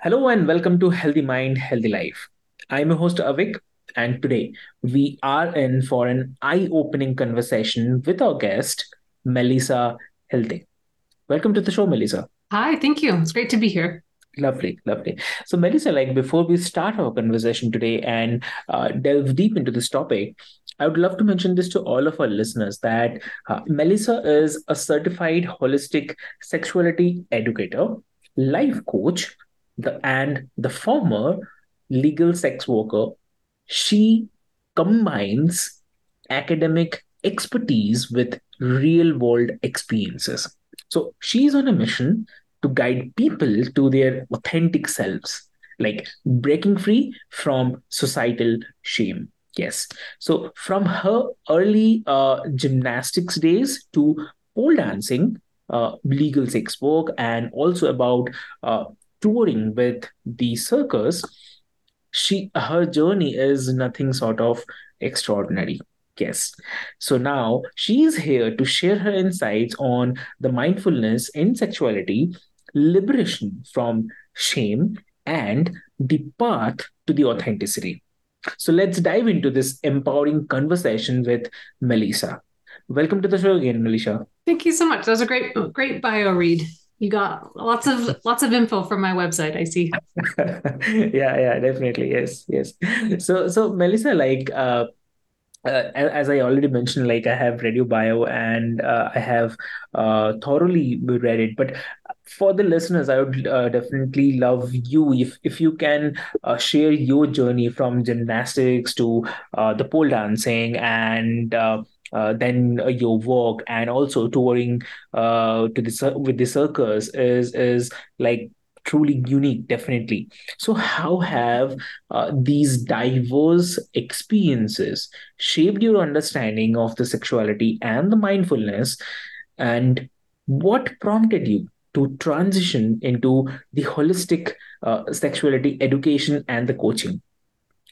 Hello and welcome to Healthy Mind, Healthy Life. I'm your host Avik, and today we are in for an eye opening conversation with our guest, Melissa Hilte. Welcome to the show, Melissa. Hi, thank you. It's great to be here. Lovely, lovely. So, Melissa, like before we start our conversation today and uh, delve deep into this topic, I would love to mention this to all of our listeners that uh, Melissa is a certified holistic sexuality educator, life coach, the and the former legal sex worker, she combines academic expertise with real world experiences. So she's on a mission to guide people to their authentic selves, like breaking free from societal shame. Yes. So from her early uh, gymnastics days to pole dancing, uh, legal sex work, and also about uh, touring with the circus, she her journey is nothing sort of extraordinary. Yes. So now she's here to share her insights on the mindfulness in sexuality, liberation from shame, and the path to the authenticity. So let's dive into this empowering conversation with Melissa. Welcome to the show again, Melissa. Thank you so much. That was a great, great bio read you got lots of lots of info from my website i see. Yeah yeah definitely. Yes yes. So so melissa like uh, uh, as I already mentioned, like I have read your bio and uh, I have uh, thoroughly read it. But for the listeners, I would uh, definitely love you if if you can uh, share your journey from gymnastics to the pole dancing and uh, then uh, your work. And also touring uh, to the with the circus is is like truly unique definitely. So how have uh, these diverse experiences shaped your understanding of the sexuality and the mindfulness? And what prompted you to transition into the holistic uh, sexuality education and the coaching?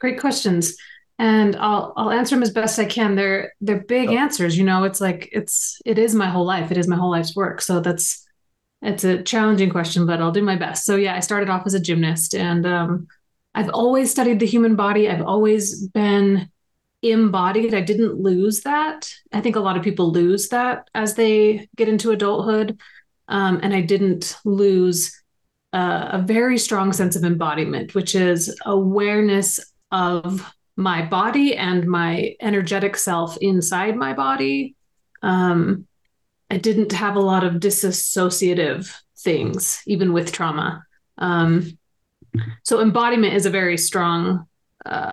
Great questions and I'll I'll answer them as best I can. They're they're big oh. answers, you know. It's like it's it is my whole life. It is my whole life's work. So that's it's a challenging question, but I'll do my best. So yeah, I started off as a gymnast, and um, I've always studied the human body. I've always been embodied. I didn't lose that. I think a lot of people lose that as they get into adulthood, um, and I didn't lose uh, a very strong sense of embodiment, which is awareness of my body and my energetic self inside my body. Um, I didn't have a lot of disassociative things, even with trauma. Um, so, embodiment is a very strong uh,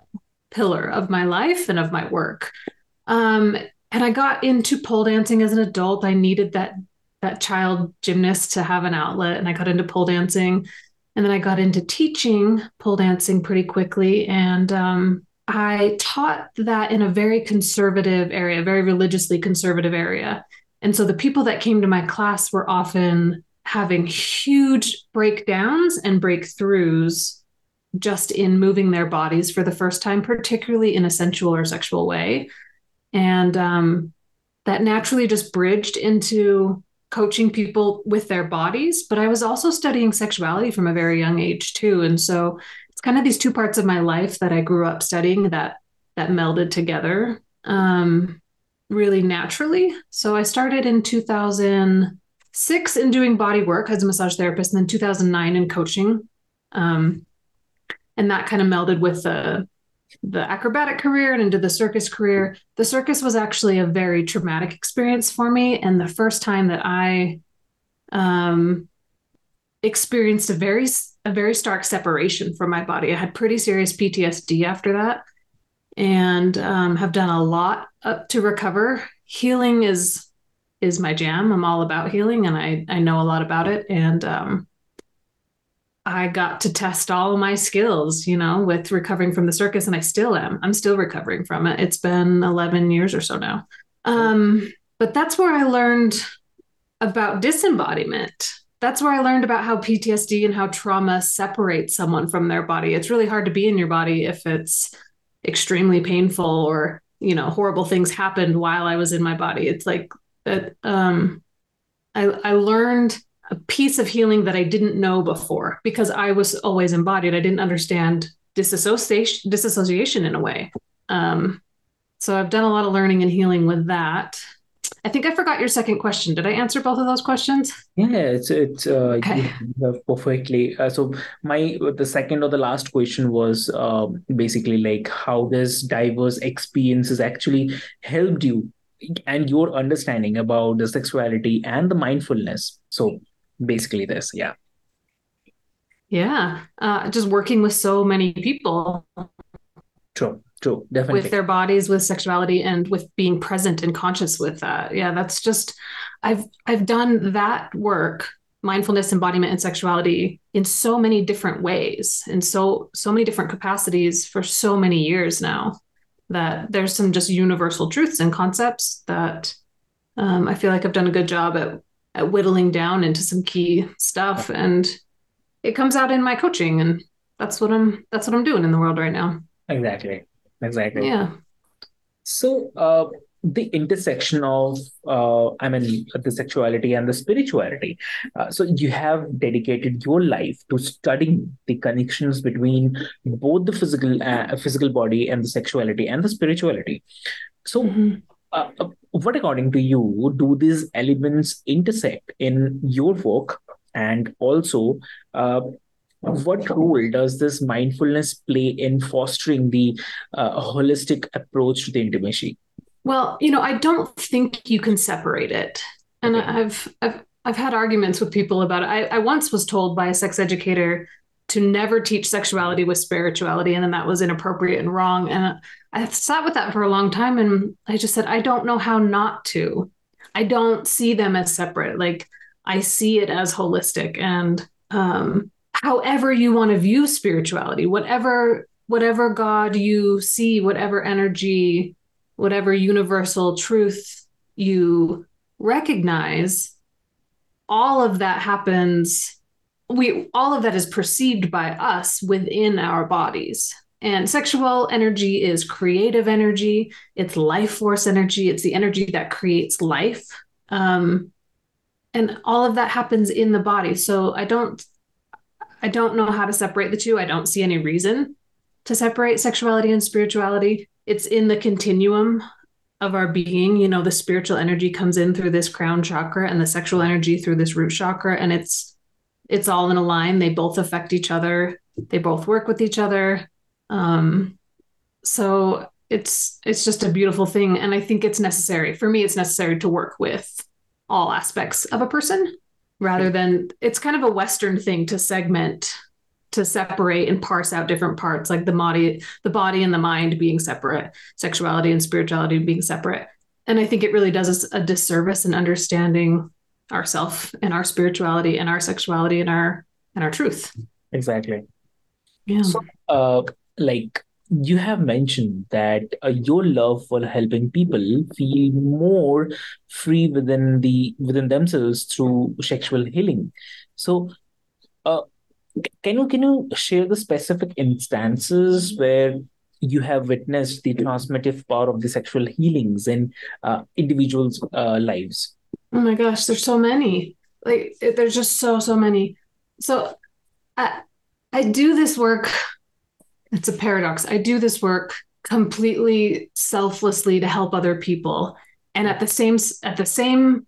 pillar of my life and of my work. Um, and I got into pole dancing as an adult. I needed that that child gymnast to have an outlet, and I got into pole dancing. And then I got into teaching pole dancing pretty quickly, and um, I taught that in a very conservative area, very religiously conservative area. And so the people that came to my class were often having huge breakdowns and breakthroughs just in moving their bodies for the first time, particularly in a sensual or sexual way. And um, that naturally just bridged into coaching people with their bodies. But I was also studying sexuality from a very young age, too. And so kind of these two parts of my life that I grew up studying that that melded together um, really naturally. So I started in 2006 in doing body work as a massage therapist, and then 2009 in coaching. Um, and that kind of melded with the the acrobatic career and into the circus career. The circus was actually a very traumatic experience for me, and the first time that I um, experienced a very a very stark separation from my body. I had pretty serious PTSD after that, and um, have done a lot up to recover. Healing is is my jam. I'm all about healing, and I I know a lot about it, and um, I got to test all my skills, you know, with recovering from the circus, and I still am. I'm still recovering from it. It's been 11 years or so now. Um, but that's where I learned about disembodiment. That's where I learned about how PTSD and how trauma separates someone from their body. It's really hard to be in your body if it's extremely painful or, you know, horrible things happened while I was in my body. It's like that um I I learned a piece of healing that I didn't know before because I was always embodied. I didn't understand disassociation, disassociation in a way. Um, so I've done a lot of learning and healing with that. I think I forgot your second question. Did I answer both of those questions? Yeah, it's it's uh, okay. perfectly. Uh, so my the second or the last question was uh, basically like how this diverse experiences actually helped you and your understanding about the sexuality and the mindfulness. So basically this yeah yeah uh, just working with so many people true true definitely. With their bodies with sexuality and with being present and conscious with that. Yeah that's just i've i've done that work mindfulness embodiment and sexuality in so many different ways in so so many different capacities for so many years now that there's some just universal truths and concepts that um, i feel like i've done a good job at at whittling down into some key stuff and it comes out in my coaching and that's what i'm that's what i'm doing in the world right now. Exactly exactly. Yeah. So uh the intersection of uh, i mean the sexuality and the spirituality. Uh, so you have dedicated your life to studying the connections between both the physical uh, physical body and the sexuality and the spirituality. So mm-hmm. Uh, uh, what according to you do these elements intersect in your work and also uh, what role does this mindfulness play in fostering the uh, holistic approach to the intimacy well you know i don't think you can separate it and okay. I've, I've i've had arguments with people about it I, I once was told by a sex educator to never teach sexuality with spirituality and then that was inappropriate and wrong and I sat with that for a long time and I just said, I don't know how not to. I don't see them as separate. Like I see it as holistic. And um, however you want to view spirituality, whatever whatever God you see, whatever energy, whatever universal truth you recognize, all of that happens. We all of that is perceived by us within our bodies. And sexual energy is creative energy, it's life force energy, it's the energy that creates life. Um, and all of that happens in the body. So I don't I don't know how to separate the two. I don't see any reason to separate sexuality and spirituality. It's in the continuum of our being. You know, the spiritual energy comes in through this crown chakra and the sexual energy through this root chakra and it's it's all in a line. They both affect each other. They both work with each other. Um, so it's it's just a beautiful thing, and I think it's necessary for me. It's necessary to work with all aspects of a person rather than it's kind of a Western thing to segment to separate and parse out different parts like the body the body and the mind being separate sexuality and spirituality being separate. And i think it really does us a disservice in understanding ourself and our spirituality and our sexuality and our and our truth. Exactly. Yeah. So uh like you have mentioned that uh, your love for helping people feel more free within the within themselves through sexual healing. So uh, can you can you share the specific instances where you have witnessed the transformative power of the sexual healings in uh, individuals uh, lives? Oh my gosh there's so many. Like there's just so so many. So i i do this work it's a paradox. I do this work completely selflessly to help other people. And at the same at the same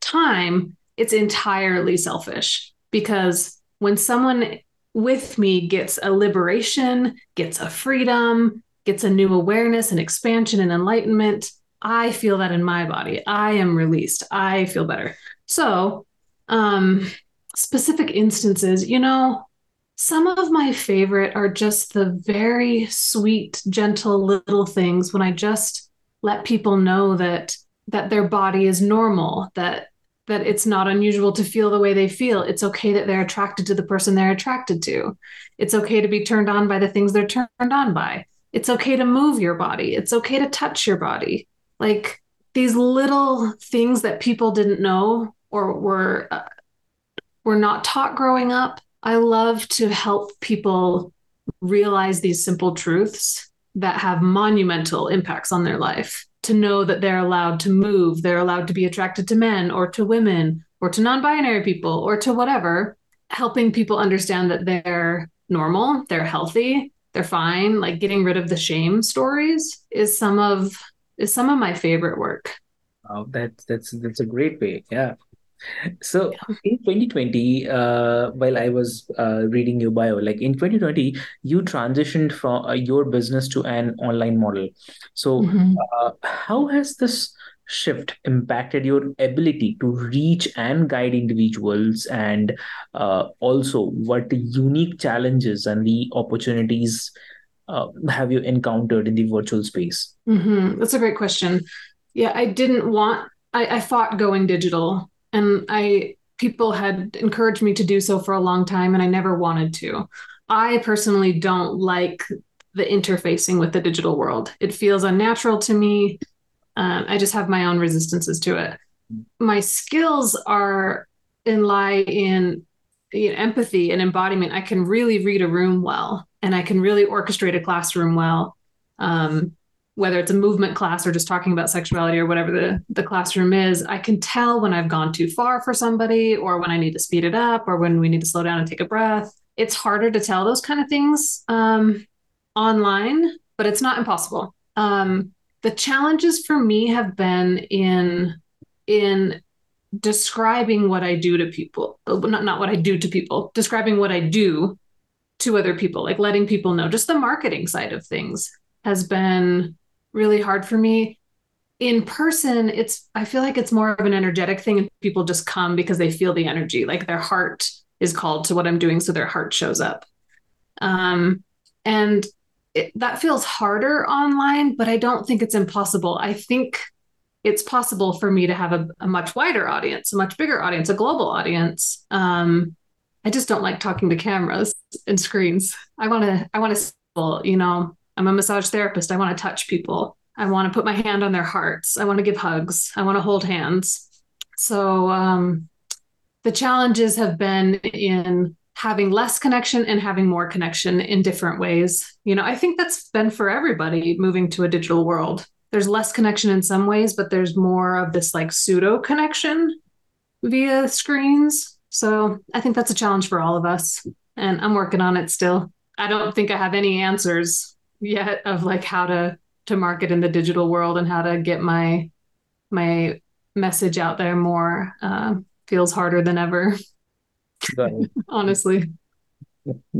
time, it's entirely selfish because when someone with me gets a liberation, gets a freedom, gets a new awareness and expansion and enlightenment. I feel that in my body. I am released. I feel better. So, um, specific instances, you know, some of my favorite are just the very sweet, gentle little things when I just let people know that that their body is normal, that that it's not unusual to feel the way they feel. It's okay that they're attracted to the person they're attracted to. It's okay to be turned on by the things they're turned on by. It's okay to move your body. It's okay to touch your body. Like these little things that people didn't know or were uh, were not taught growing up. I love to help people realize these simple truths that have monumental impacts on their life to know that they're allowed to move, they're allowed to be attracted to men or to women or to non binary people or to whatever, helping people understand that they're normal, they're healthy, they're fine. Like getting rid of the shame stories is some of is some of my favorite work. Oh, that's that's that's a great way. Yeah. So in 2020, uh, while I was uh, reading your bio, like in 2020, you transitioned from uh, your business to an online model. So, mm-hmm. Uh, how has this shift impacted your ability to reach and guide individuals? And uh, also, what unique challenges and the opportunities uh, have you encountered in the virtual space? Mm-hmm. That's a great question. Yeah, I didn't want, I, I fought going digital and I people had encouraged me to do so for a long time and I never wanted to. I personally don't like the interfacing with the digital world. It feels unnatural to me. Um, I just have my own resistances to it. My skills are in lie in, in empathy and embodiment. I can really read a room well, and I can really orchestrate a classroom well. Um, whether it's a movement class or just talking about sexuality or whatever the, the classroom is, I can tell when I've gone too far for somebody or when I need to speed it up or when we need to slow down and take a breath. It's harder to tell those kind of things um, online, but it's not impossible. Um, the challenges for me have been in in describing what I do to people, not not what I do to people, describing what I do to other people, like letting people know. Just the marketing side of things has been really hard for me. In person, it's I feel like it's more of an energetic thing and people just come because they feel the energy, like their heart is called to what I'm doing, so their heart shows up. Um, and it, that feels harder online, but I don't think it's impossible. I think it's possible for me to have a, a much wider audience, a much bigger audience, a global audience. Um, I just don't like talking to cameras and screens. I want to, I want to, you know, I'm a massage therapist. I want to touch people. I want to put my hand on their hearts. I want to give hugs. I want to hold hands. So um, the challenges have been in having less connection and having more connection in different ways. You know, I think that's been for everybody moving to a digital world. There's less connection in some ways, but there's more of this like pseudo connection via screens. So I think that's a challenge for all of us. And I'm working on it still. I don't think I have any answers yet of like how to to market in the digital world and how to get my my message out there more uh, feels harder than ever. Got it. Honestly.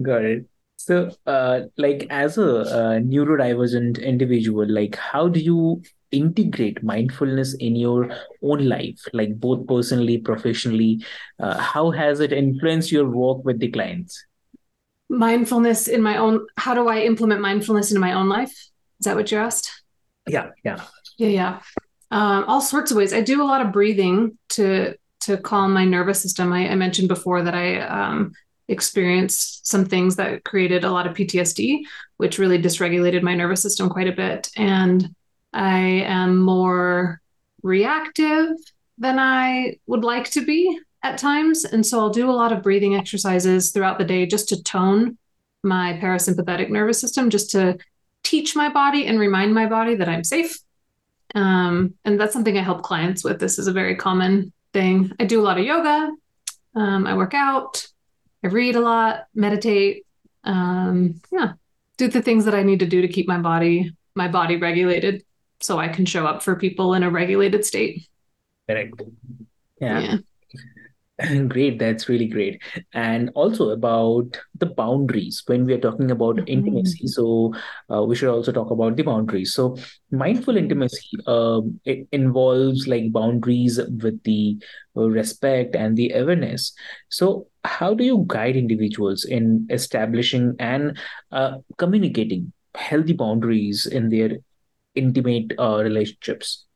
Got it. So, uh, like as a, a neurodivergent individual, like how do you integrate mindfulness in your own life, like both personally, professionally? Uh, how has it influenced your work with the clients? Mindfulness in my own how do i implement mindfulness into my own life? Is that what you asked? Yeah yeah. Yeah yeah. Um, all sorts of ways. I do a lot of breathing to to calm my nervous system. I, I mentioned before that i um, experienced some things that created a lot of ptsd which really dysregulated my nervous system quite a bit. And i am more reactive than i would like to be at times. And so I'll do a lot of breathing exercises throughout the day just to tone my parasympathetic nervous system, just to teach my body and remind my body that I'm safe. Um, and that's something I help clients with. This is a very common thing. I do a lot of yoga. Um, I work out. I read a lot, meditate. Um, yeah, do the things that I need to do to keep my body my body regulated, so I can show up for people in a regulated state. Correct. Yeah. yeah. Great, that's really great. And also about the boundaries when we are talking about Mhm. intimacy. So uh, we should also talk about the boundaries. So mindful intimacy um, it involves like boundaries with the uh, respect and the awareness. So how do you guide individuals in establishing and uh, communicating healthy boundaries in their intimate uh, relationships?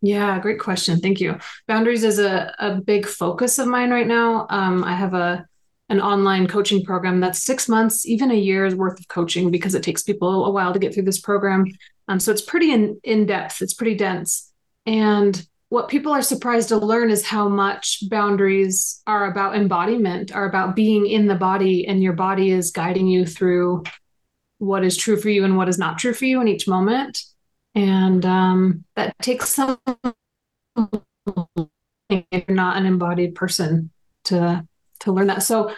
Yeah, great question. Thank you. Boundaries is a, a big focus of mine right now. Um, I have a an online coaching program that's six months, even a year's worth of coaching because it takes people a while to get through this program. Um, so it's pretty in, in depth, it's pretty dense. And what people are surprised to learn is how much boundaries are about embodiment, are about being in the body, and your body is guiding you through what is true for you and what is not true for you in each moment. And um, that takes some if you're not an embodied person to to learn that. So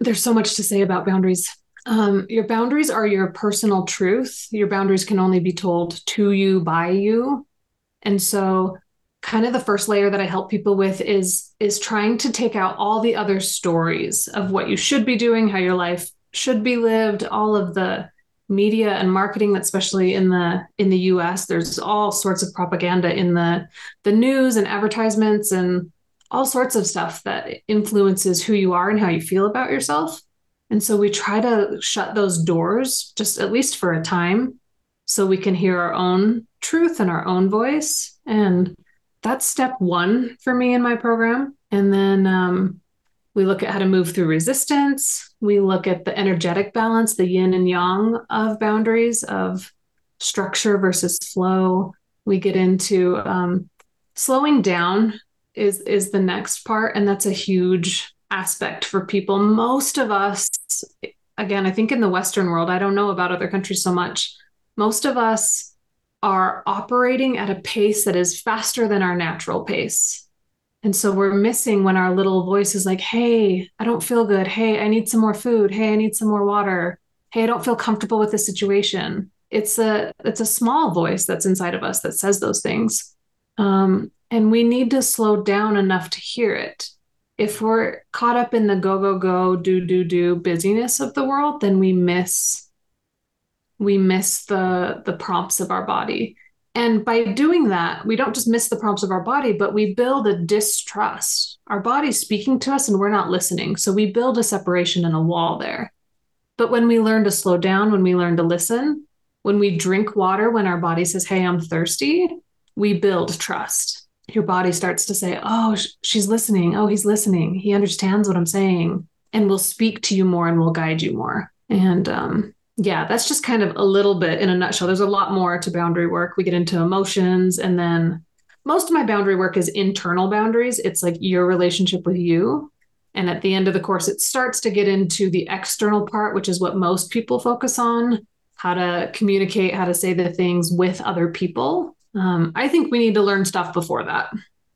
there's so much to say about boundaries. Um, your boundaries are your personal truth. Your boundaries can only be told to you by you. And so kind of the first layer that I help people with is is trying to take out all the other stories of what you should be doing, how your life should be lived, all of the media and marketing especially in the in the US there's all sorts of propaganda in the the news and advertisements and all sorts of stuff that influences who you are and how you feel about yourself. And so we try to shut those doors just at least for a time so we can hear our own truth and our own voice. And that's step 1 for me in my program. And then um, we look at how to move through resistance. We look at the energetic balance, the yin and yang of boundaries, of structure versus flow. We get into um, slowing down is is the next part, and that's a huge aspect for people. Most of us, again, I think in the Western world, I don't know about other countries so much. Most of us are operating at a pace that is faster than our natural pace and so we're missing when our little voice is like, hey, I don't feel good. Hey, I need some more food. Hey, I need some more water. Hey, I don't feel comfortable with this situation. It's a it's a small voice that's inside of us that says those things. Um, and we need to slow down enough to hear it. If we're caught up in the go, go, go, do, do, do busyness of the world, then we miss we miss the the prompts of our body and by doing that, we don't just miss the prompts of our body, but we build a distrust. Our body's speaking to us and we're not listening. So we build a separation and a wall there. But when we learn to slow down, when we learn to listen, when we drink water, when our body says, Hey, I'm thirsty, we build trust. Your body starts to say, Oh, she's listening. Oh, he's listening. He understands what I'm saying and will speak to you more and will guide you more. And um, yeah, that's just kind of a little bit in a nutshell. There's a lot more to boundary work. We get into emotions, and then most of my boundary work is internal boundaries. It's like your relationship with you. And at the end of the course, it starts to get into the external part, which is what most people focus on how to communicate, how to say the things with other people. Um, I think we need to learn stuff before that.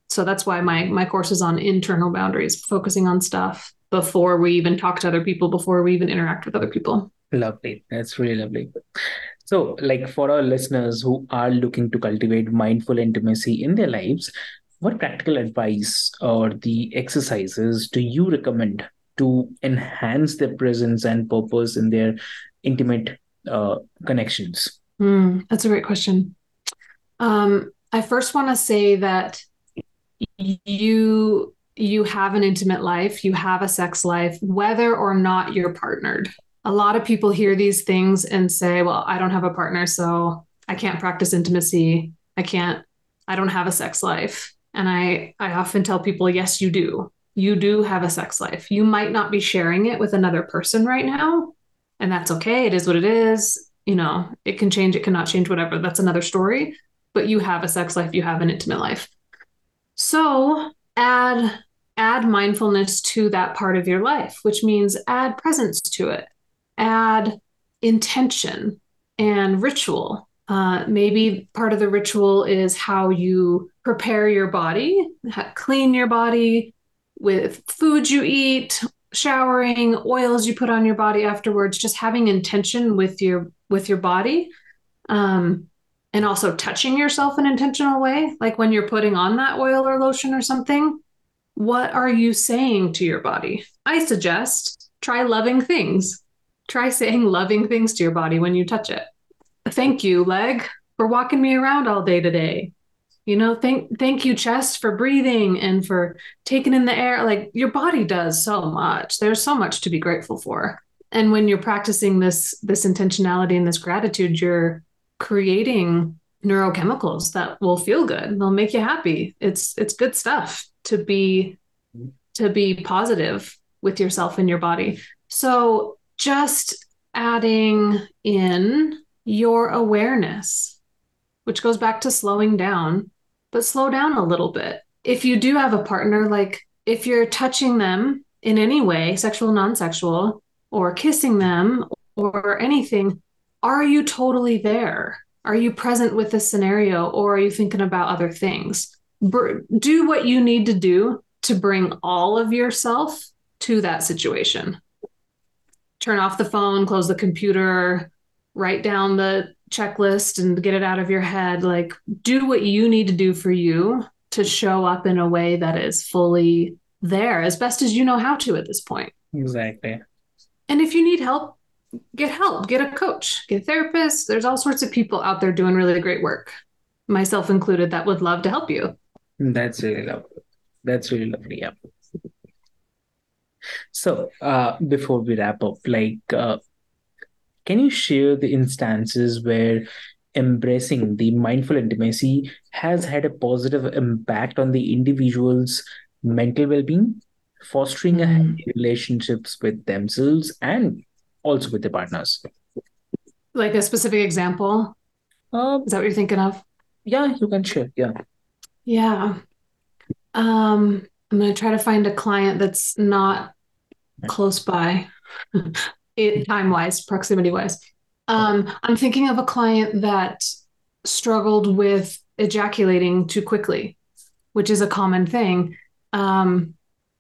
So that's why my my course is on internal boundaries, focusing on stuff before we even talk to other people, before we even interact with other people. Lovely. That's really lovely. So, like for our listeners who are looking to cultivate mindful intimacy in their lives, what practical advice or the exercises do you recommend to enhance their presence and purpose in their intimate uh, connections? Mm, that's a great question. Um, I first want to say that you you have an intimate life, you have a sex life, whether or not you're partnered a lot of people hear these things and say, well, I don't have a partner, so I can't practice intimacy. I can't, I don't have a sex life. And I, I often tell people, yes, you do. You do have a sex life. You might not be sharing it with another person right now. And that's okay. It is what it is. You know, it can change, it cannot change, whatever. That's another story. But you have a sex life, you have an intimate life. So add add mindfulness to that part of your life, which means add presence to it add intention and ritual. Uh, maybe part of the ritual is how you prepare your body, clean your body with foods you eat, showering, oils you put on your body afterwards, just having intention with your with your body. Um, and also touching yourself in an intentional way, like when you're putting on that oil or lotion or something, What are you saying to your body? I suggest try loving things. Try saying loving things to your body when you touch it. Thank you, leg, for walking me around all day today. You know, thank thank you, chest, for breathing and for taking in the air. Like your body does so much. There's so much to be grateful for. And when you're practicing this this intentionality and this gratitude, you're creating neurochemicals that will feel good. They'll make you happy. It's it's good stuff to be to be positive with yourself and your body. So just adding in your awareness, which goes back to slowing down, but slow down a little bit. If you do have a partner, like if you're touching them in any way, sexual, non sexual, or kissing them or anything, are you totally there? Are you present with the scenario or are you thinking about other things? do what you need to do to bring all of yourself to that situation. Turn off the phone, close the computer, write down the checklist and get it out of your head. Like, do what you need to do for you to show up in a way that is fully there as best as you know how to at this point. Exactly. And if you need help, get help, get a coach, get a therapist. There's all sorts of people out there doing really great work, myself included, that would love to help you. That's really lovely. That's really lovely. Yeah. So, uh, before we wrap up, like, uh, can you share the instances where embracing the mindful intimacy has had a positive impact on the individual's mental well-being, fostering mm-hmm. relationships with themselves and also with their partners? Like a specific example? Um, Is that what you're thinking of? Yeah, you can share. Yeah. Yeah. Um, I'm going to try to find a client that's not close by, it time wise, proximity wise. Um, I'm thinking of a client that struggled with ejaculating too quickly, which is a common thing. Um,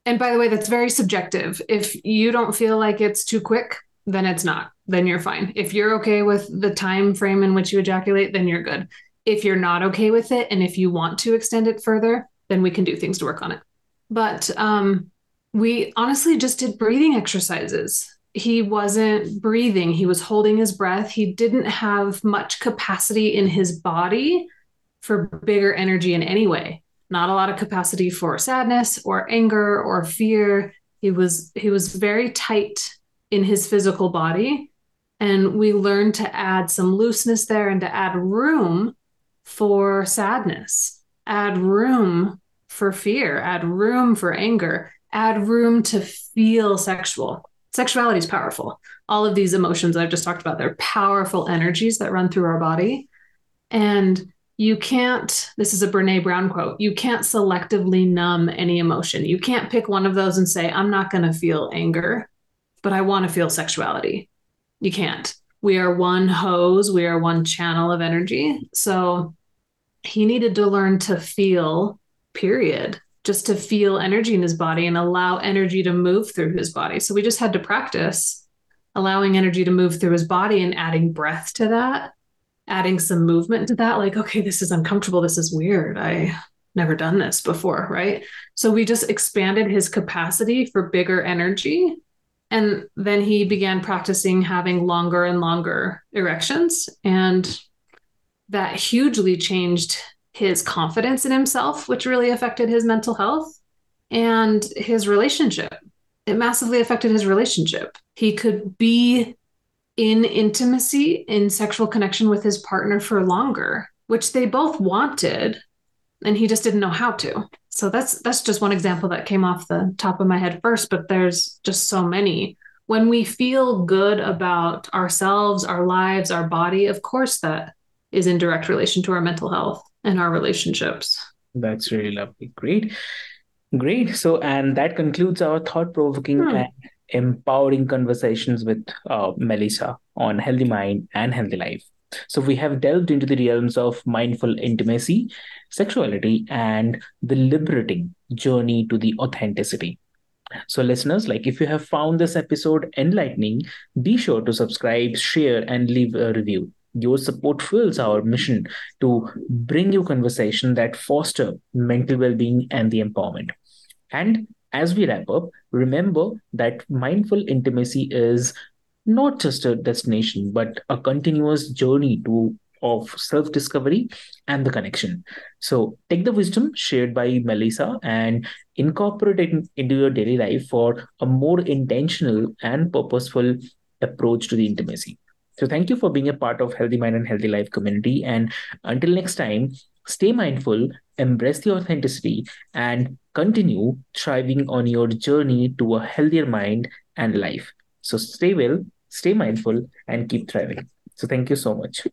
and by the way, that's very subjective. If you don't feel like it's too quick, then it's not. Then you're fine. If you're okay with the time frame in which you ejaculate, then you're good. If you're not okay with it and if you want to extend it further, then we can do things to work on it. But um, we honestly just did breathing exercises. He wasn't breathing, he was holding his breath. He didn't have much capacity in his body for bigger energy in any way. Not a lot of capacity for sadness or anger or fear. He was he was very tight in his physical body and we learned to add some looseness there and to add room for sadness, add room for fear, add room for anger, add room to feel sexual. Sexuality is powerful. All of these emotions I've just talked about, they're powerful energies that run through our body. And you can't, this is a Brene Brown quote, you can't selectively numb any emotion. You can't pick one of those and say, I'm not going to feel anger, but I want to feel sexuality. You can't. We are one hose, we are one channel of energy. So he needed to learn to feel, period, just to feel energy in his body and allow energy to move through his body. So we just had to practice allowing energy to move through his body and adding breath to that, adding some movement to that. Like, okay, this is uncomfortable. This is weird. I never done this before, right? So we just expanded his capacity for bigger energy. And then he began practicing having longer and longer erections. And that hugely changed his confidence in himself, which really affected his mental health and his relationship. It massively affected his relationship. He could be in intimacy, in sexual connection with his partner for longer, which they both wanted, and he just didn't know how to. So that's that's just one example that came off the top of my head first, but there's just so many. When we feel good about ourselves, our lives, our body, of course that is in direct relation to our mental health and our relationships. That's really lovely. Great. Great. So, and that concludes our thought provoking hmm. and empowering conversations with uh, Melissa on healthy mind and healthy life. So, we have delved into the realms of mindful intimacy, sexuality, and the liberating journey to the authenticity. So, listeners, like if you have found this episode enlightening, be sure to subscribe, share, and leave a review. Your support fuels our mission to bring you conversation that foster mental well-being and the empowerment. And as we wrap up, remember that mindful intimacy is not just a destination, but a continuous journey to of self discovery and the connection. So take the wisdom shared by Melissa and incorporate it into your daily life for a more intentional and purposeful approach to the intimacy. So thank you for being a part of Healthy Mind and Healthy Life community. And until next time, stay mindful, embrace the authenticity, and continue thriving on your journey to a healthier mind and life. So stay well, stay mindful, and keep thriving. So thank you so much.